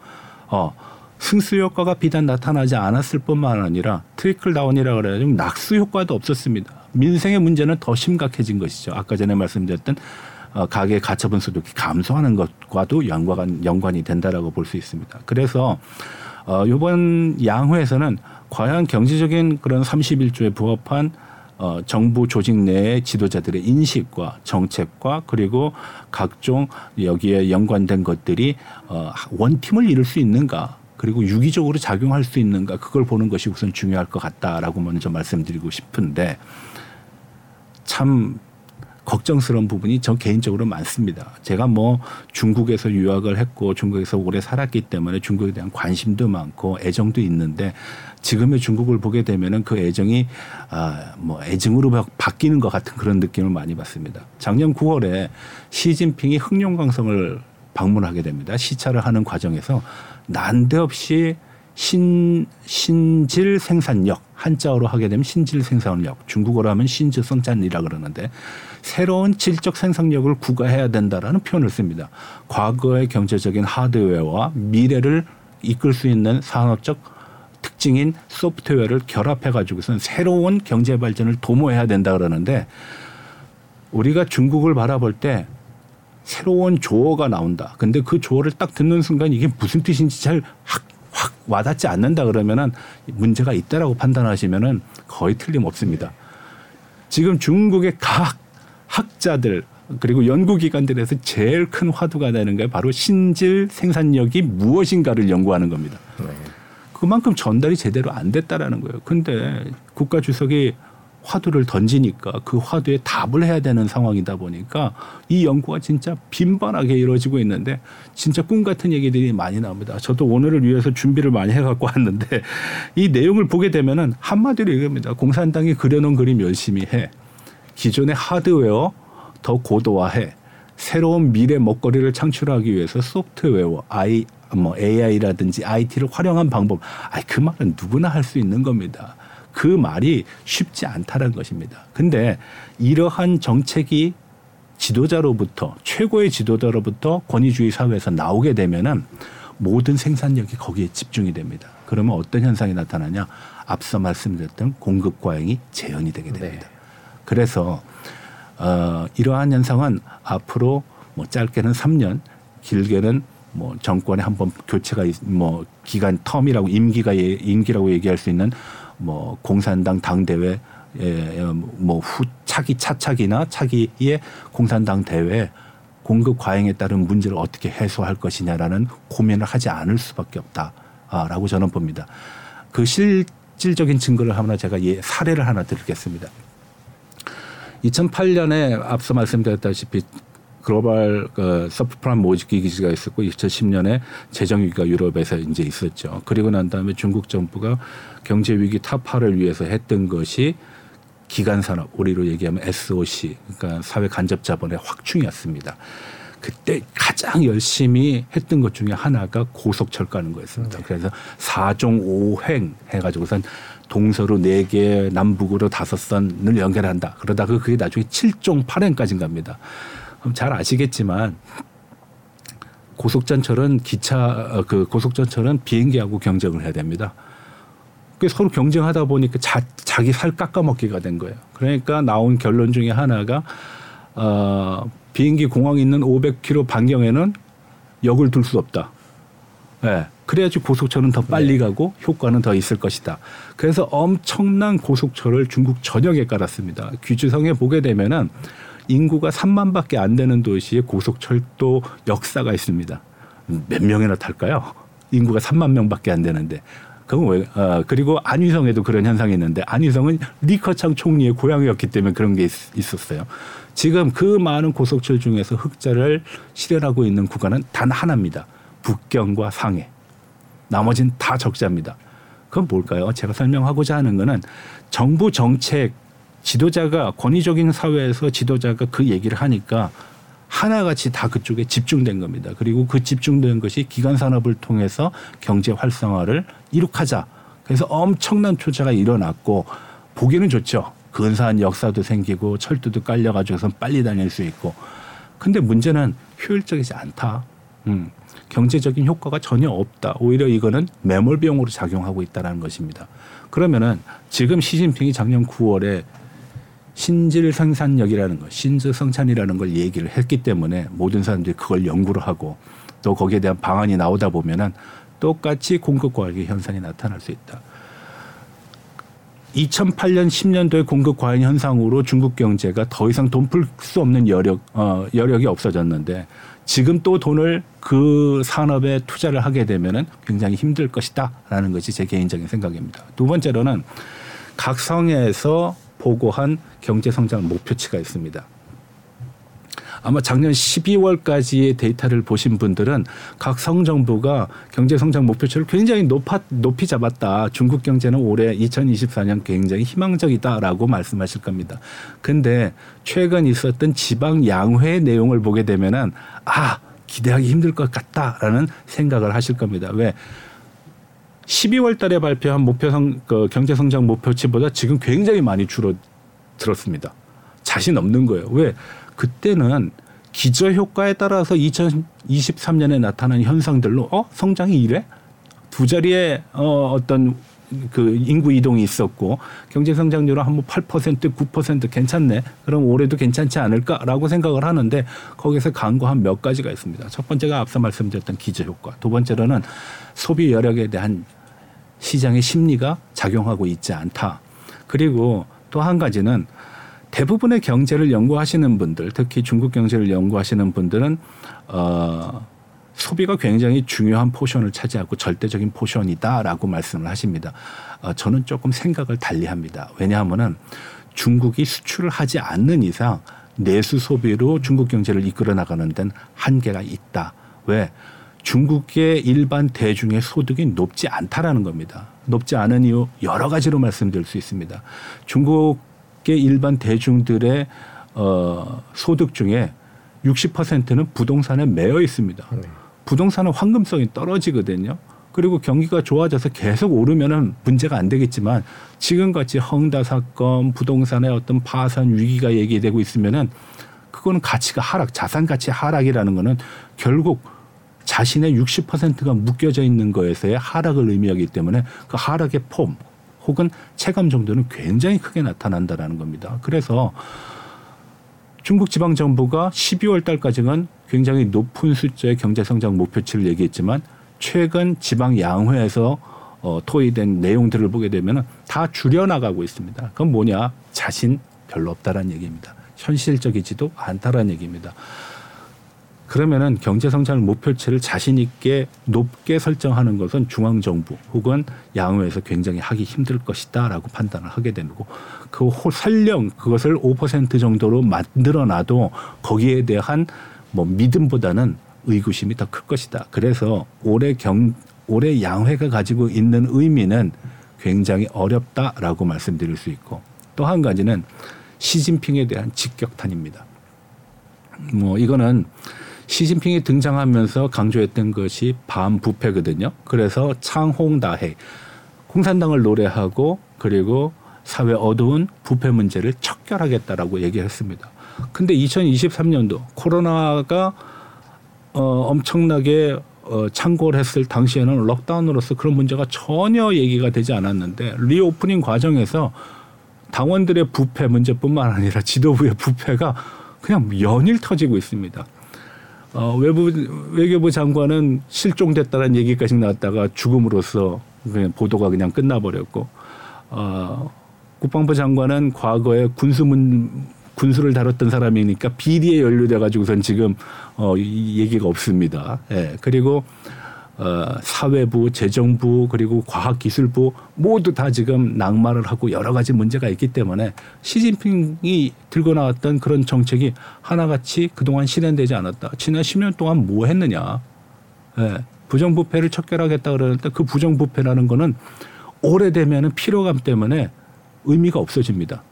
어. 승수 효과가 비단 나타나지 않았을 뿐만 아니라 트리클 다운이라 그래가지고 낙수 효과도 없었습니다. 민생의 문제는 더 심각해진 것이죠. 아까 전에 말씀드렸던 어, 가계 가처분 소득이 감소하는 것과도 연관 연관이 된다라고 볼 수 있습니다. 그래서 어, 이번 양회에서는 과연 경제적인 그런 31조에 부합한 어, 정부 조직 내의 지도자들의 인식과 정책과 그리고 각종 여기에 연관된 것들이 어, 원팀을 이룰 수 있는가 그리고 유기적으로 작용할 수 있는가 그걸 보는 것이 우선 중요할 것 같다라고 먼저 말씀드리고 싶은데 참 걱정스러운 부분이 저 개인적으로 많습니다. 제가 뭐 중국에서 유학을 했고 중국에서 오래 살았기 때문에 중국에 대한 관심도 많고 애정도 있는데 지금의 중국을 보게 되면은 그 애정이 아 뭐 애증으로 바뀌는 것 같은 그런 느낌을 많이 받습니다. 작년 9월에 시진핑이 흑룡강성을 방문하게 됩니다. 시차를 하는 과정에서 난데없이 신 신질 생산력 한자어로 하게 되면 신질 생산력 중국어로 하면 신즈성찬이라 그러는데 새로운 질적 생산력을 구가해야 된다라는 표현을 씁니다. 과거의 경제적인 하드웨어와 미래를 이끌 수 있는 산업적 특징인 소프트웨어를 결합해 가지고선 새로운 경제 발전을 도모해야 된다 그러는데 우리가 중국을 바라볼 때 새로운 조어가 나온다. 근데 그 조어를 딱 듣는 순간 이게 무슨 뜻인지 잘확 와닿지 않는다 그러면은 문제가 있다라고 판단하시면은 거의 틀림없습니다. 지금 중국의 각 학자들 그리고 연구기관들에서 제일 큰 화두가 되는 게 바로 신질 생산력이 무엇인가를 연구하는 겁니다. 네. 그만큼 전달이 제대로 안 됐다라는 거예요. 근데 국가 주석이 화두를 던지니까 그 화두에 답을 해야 되는 상황이다 보니까 이 연구가 진짜 빈번하게 이루어지고 있는데 진짜 꿈 같은 얘기들이 많이 나옵니다. 저도 오늘을 위해서 준비를 많이 해갖고 왔는데 이 내용을 보게 되면은 한마디로 얘기합니다. 공산당이 그려놓은 그림 열심히 해. 기존의 하드웨어 더 고도화해. 새로운 미래 먹거리를 창출하기 위해서 소프트웨어, I 뭐 AI라든지 IT를 활용한 방법. 아, 그 말은 누구나 할 수 있는 겁니다. 그 말이 쉽지 않다는 것입니다. 근데 이러한 정책이 지도자로부터 최고의 지도자로부터 권위주의 사회에서 나오게 되면은 모든 생산력이 거기에 집중이 됩니다. 그러면 어떤 현상이 나타나냐? 앞서 말씀드렸던 공급 과잉이 재현이 되게 됩니다. 네. 그래서 어, 이러한 현상은 앞으로 뭐 짧게는 3년, 길게는 뭐 정권에 한번 교체가 뭐 기간 텀이라고 임기가 예, 임기라고 얘기할 수 있는 뭐 공산당 당대회 뭐후 차기 차차기나 차기의 공산당 대회 공급 과잉에 따른 문제를 어떻게 해소할 것이냐라는 고민을 하지 않을 수밖에 없다라고 저는 봅니다. 그 실질적인 증거를 하나 제가 예, 사례를 하나 드리겠습니다. 2008년에 앞서 말씀드렸다시피 글로벌 그 서프프라임 모집기 기지가 있었고 2010년에 재정 위기가 유럽에서 이제 있었죠. 그리고 난 다음에 중국 정부가 경제 위기 타파를 위해서 했던 것이 기간 산업, 우리로 얘기하면 SOC, 그러니까 사회 간접 자본의 확충이었습니다. 그때 가장 열심히 했던 것 중에 하나가 고속철 가는 거였습니다. 네. 그래서 4종 5행 해가지고선 동서로 4개, 남북으로 5선을 연결한다. 그러다가 그게 나중에 7종 8행까지 갑니다. 그럼 잘 아시겠지만 고속전철은 기차 어, 그 고속전철은 비행기하고 경쟁을 해야 됩니다. 그 서로 경쟁하다 보니까 자, 자기 살 깎아먹기가 된 거예요. 그러니까 나온 결론 중에 하나가 어, 비행기 공항 있는 500km 반경에는 역을 둘 수 없다. 예. 네. 그래야지 고속철은 더 빨리 네. 가고 효과는 더 있을 것이다. 그래서 엄청난 고속철을 중국 전역에 깔았습니다. 귀주성에 보게 되면은 인구가 3만밖에 안 되는 도시에 고속철도 역사가 있습니다. 몇 명이나 탈까요? 인구가 3만 명밖에 안 되는데. 그건 왜? 어, 그리고 안위성에도 그런 현상이 있는데 안위성은 리커창 총리의 고향이었기 때문에 그런 게 있, 었어요 지금 그 많은 고속철 중에서 흑자를 실현하고 있는 구간은 단 하나입니다. 북경과 상해. 나머지는 다 적자입니다. 그건 뭘까요? 제가 설명하고자 하는 거는 정부 정책 지도자가 권위적인 사회에서 지도자가 그 얘기를 하니까 하나같이 다 그쪽에 집중된 겁니다. 그리고 그 집중된 것이 기간 산업을 통해서 경제 활성화를 이룩하자. 그래서 엄청난 투자가 일어났고 보기는 좋죠. 근사한 역사도 생기고 철도도 깔려가지고서 빨리 다닐 수 있고. 근데 문제는 효율적이지 않다. 음. 경제적인 효과가 전혀 없다. 오히려 이거는 매몰 비용으로 작용하고 있다는 것입니다. 그러면은 지금 시진핑이 작년 9월에 신질 생산력이라는 것, 신즈 성찬이라는 걸 얘기를 했기 때문에 모든 사람들이 그걸 연구를 하고 또 거기에 대한 방안이 나오다 보면은 똑같이 공급 과잉의 현상이 나타날 수 있다. 2008년 10년도의 공급 과잉 현상으로 중국 경제가 더 이상 돈 풀 수 없는 여력 어, 여력이 없어졌는데 지금 또 돈을 그 산업에 투자를 하게 되면은 굉장히 힘들 것이다라는 것이 제 개인적인 생각입니다. 두 번째로는 각 성에서 보고한 경제 성장 목표치가 있습니다. 아마 작년 12월까지의 데이터를 보신 분들은 각 성정부가 경제 성장 목표치를 굉장히 높아, 높이 잡았다. 중국 경제는 올해 2024년 굉장히 희망적이다라고 말씀하실 겁니다. 근데 최근 있었던 지방 양회 내용을 보게 되면은 아, 기대하기 힘들 것 같다라는 생각을 하실 겁니다. 왜? 12월 달에 발표한 목표성 그 경제 성장 목표치보다 지금 굉장히 많이 줄어들었습니다. 자신 없는 거예요. 왜? 그때는 기저 효과에 따라서 2023년에 나타난 현상들로 어 성장이 이래 두 자리의 어 어떤 그 인구 이동이 있었고 경제 성장률은 한뭐 8% 9% 괜찮네. 그럼 올해도 괜찮지 않을까라고 생각을 하는데 거기서 간과한 몇 가지가 있습니다. 첫 번째가 앞서 말씀드렸던 기저 효과. 두 번째로는 소비 여력에 대한 시장의 심리가 작용하고 있지 않다. 그리고 또 한 가지는 대부분의 경제를 연구하시는 분들, 특히 중국 경제를 연구하시는 분들은 어 소비가 굉장히 중요한 portion을 차지하고 절대적인 portion이다라고 말씀을 하십니다. 어, 저는 조금 생각을 달리합니다. 왜냐하면은 중국이 수출을 하지 않는 이상 내수 소비로 중국 경제를 이끌어 나가는 데는 한계가 있다. 왜? 중국의 일반 대중의 소득이 높지 않다라는 겁니다. 높지 않은 이유 여러 가지로 말씀드릴 수 있습니다. 중국 의 일반 대중들의 어, 소득 중에 60%는 부동산에 매여 있습니다. 네. 부동산은 황금성이 떨어지거든요. 그리고 경기가 좋아져서 계속 오르면은 문제가 안 되겠지만 지금같이 헝다 사건, 부동산의 어떤 파산 위기가 얘기되고 있으면은 그거는 가치가 하락, 자산 가치 하락이라는 거는 결국 자신의 60%가 묶여져 있는 거에서의 하락을 의미하기 때문에 그 하락의 폼 혹은 체감 정도는 굉장히 크게 나타난다라는 겁니다. 그래서 중국 지방 정부가 12월 달까지는 굉장히 높은 숫자의 경제 성장 목표치를 얘기했지만 최근 지방 양회에서 어, 토의된 내용들을 보게 되면 다 줄여나가고 있습니다. 그건 뭐냐? 자신 별로 없다라는 얘기입니다. 현실적이지도 않다라는 얘기입니다. 그러면은 경제 성장 목표치를 자신 있게 높게 설정하는 것은 중앙 정부 혹은 양회에서 굉장히 하기 힘들 것이다라고 판단을 하게 되고 그 설령 그것을 5% 정도로 만들어 놔도 거기에 대한 뭐 믿음보다는 의구심이 더 클 것이다. 그래서 올해 경 올해 양회가 가지고 있는 의미는 굉장히 어렵다라고 말씀드릴 수 있고 또 한 가지는 시진핑에 대한 직격탄입니다. 뭐 이거는 시진핑이 등장하면서 강조했던 것이 반부패거든요. 그래서 창홍다해 공산당을 노래하고 그리고 사회 어두운 부패 문제를 척결하겠다라고 얘기했습니다. 근데 2023년도 코로나가 어 엄청나게 어 창궐 했을 당시에는 lockdown으로서 그런 문제가 전혀 얘기가 되지 않았는데 reopening 과정에서 당원들의 부패 문제뿐만 아니라 지도부의 부패가 그냥 연일 터지고 있습니다. 어, 외부 외교부 장관은 실종됐다는 얘기까지 나왔다가 죽음으로써 그냥 보도가 그냥 끝나버렸고 어, 국방부 장관은 과거에 군수문 군수를 다뤘던 사람이니까 비리에 연루돼 가지고선 지금 어, 이 얘기가 없습니다. 예. 그리고 어, 사회부, 재정부 그리고 과학기술부 모두 다 지금 낙마를 하고 여러 가지 문제가 있기 때문에 시진핑이 들고 나왔던 그런 정책이 하나같이 그동안 실현되지 않았다. 지난 10년 동안 뭐 했느냐. 예. 부정부패를 척결하겠다 그러는데 그 부정부패라는 거는 오래되면은 피로감 때문에 의미가 없어집니다.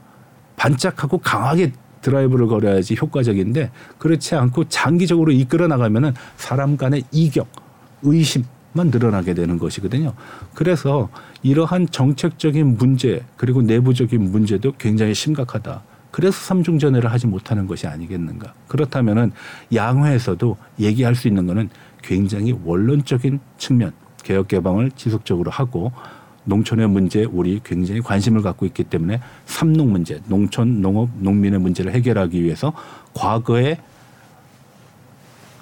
반짝하고 강하게 드라이브를 걸어야지 효과적인데 그렇지 않고 장기적으로 이끌어 나가면은 사람 간의 이격 의심만 늘어나게 되는 것이거든요. 그래서 이러한 정책적인 문제 그리고 내부적인 문제도 굉장히 심각하다. 그래서 삼중전회를 하지 못하는 것이 아니겠는가. 그렇다면은 양회에서도 얘기할 수 있는 거는 굉장히 원론적인 측면 개혁 개방을 지속적으로 하고 농촌의 문제 우리 굉장히 관심을 갖고 있기 때문에 삼농 문제, 농촌, 농업, 농민의 문제를 해결하기 위해서 과거에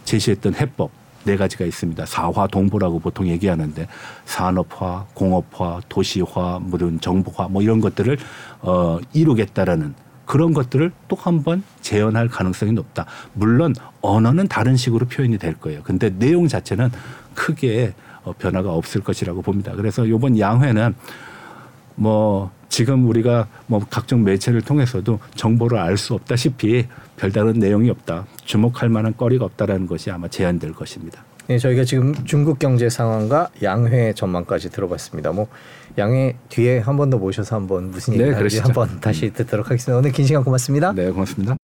제시했던 해법 네 가지가 있습니다. 사화 동보라고 보통 얘기하는데 산업화, 공업화, 도시화, 무슨 정보화 뭐 이런 것들을 어 이루겠다라는 그런 것들을 또 한 번 재현할 가능성이 높다. 물론 언어는 다른 식으로 표현이 될 거예요. 근데 내용 자체는 크게 어, 변화가 없을 것이라고 봅니다. 그래서 이번 양회는 뭐 지금 우리가 뭐 각종 매체를 통해서도 정보를 알 수 없다시피 별다른 내용이 없다. 주목할 만한 거리가 없다라는 것이 아마 제한될 것입니다. 네, 저희가 지금 중국 경제 상황과 양회 전망까지 들어봤습니다. 뭐 양회 뒤에 한 번 더 모셔서 한번 무슨 얘기인지 네, 한번 다시 듣도록 하겠습니다. 오늘 긴 시간 고맙습니다. 네, 고맙습니다.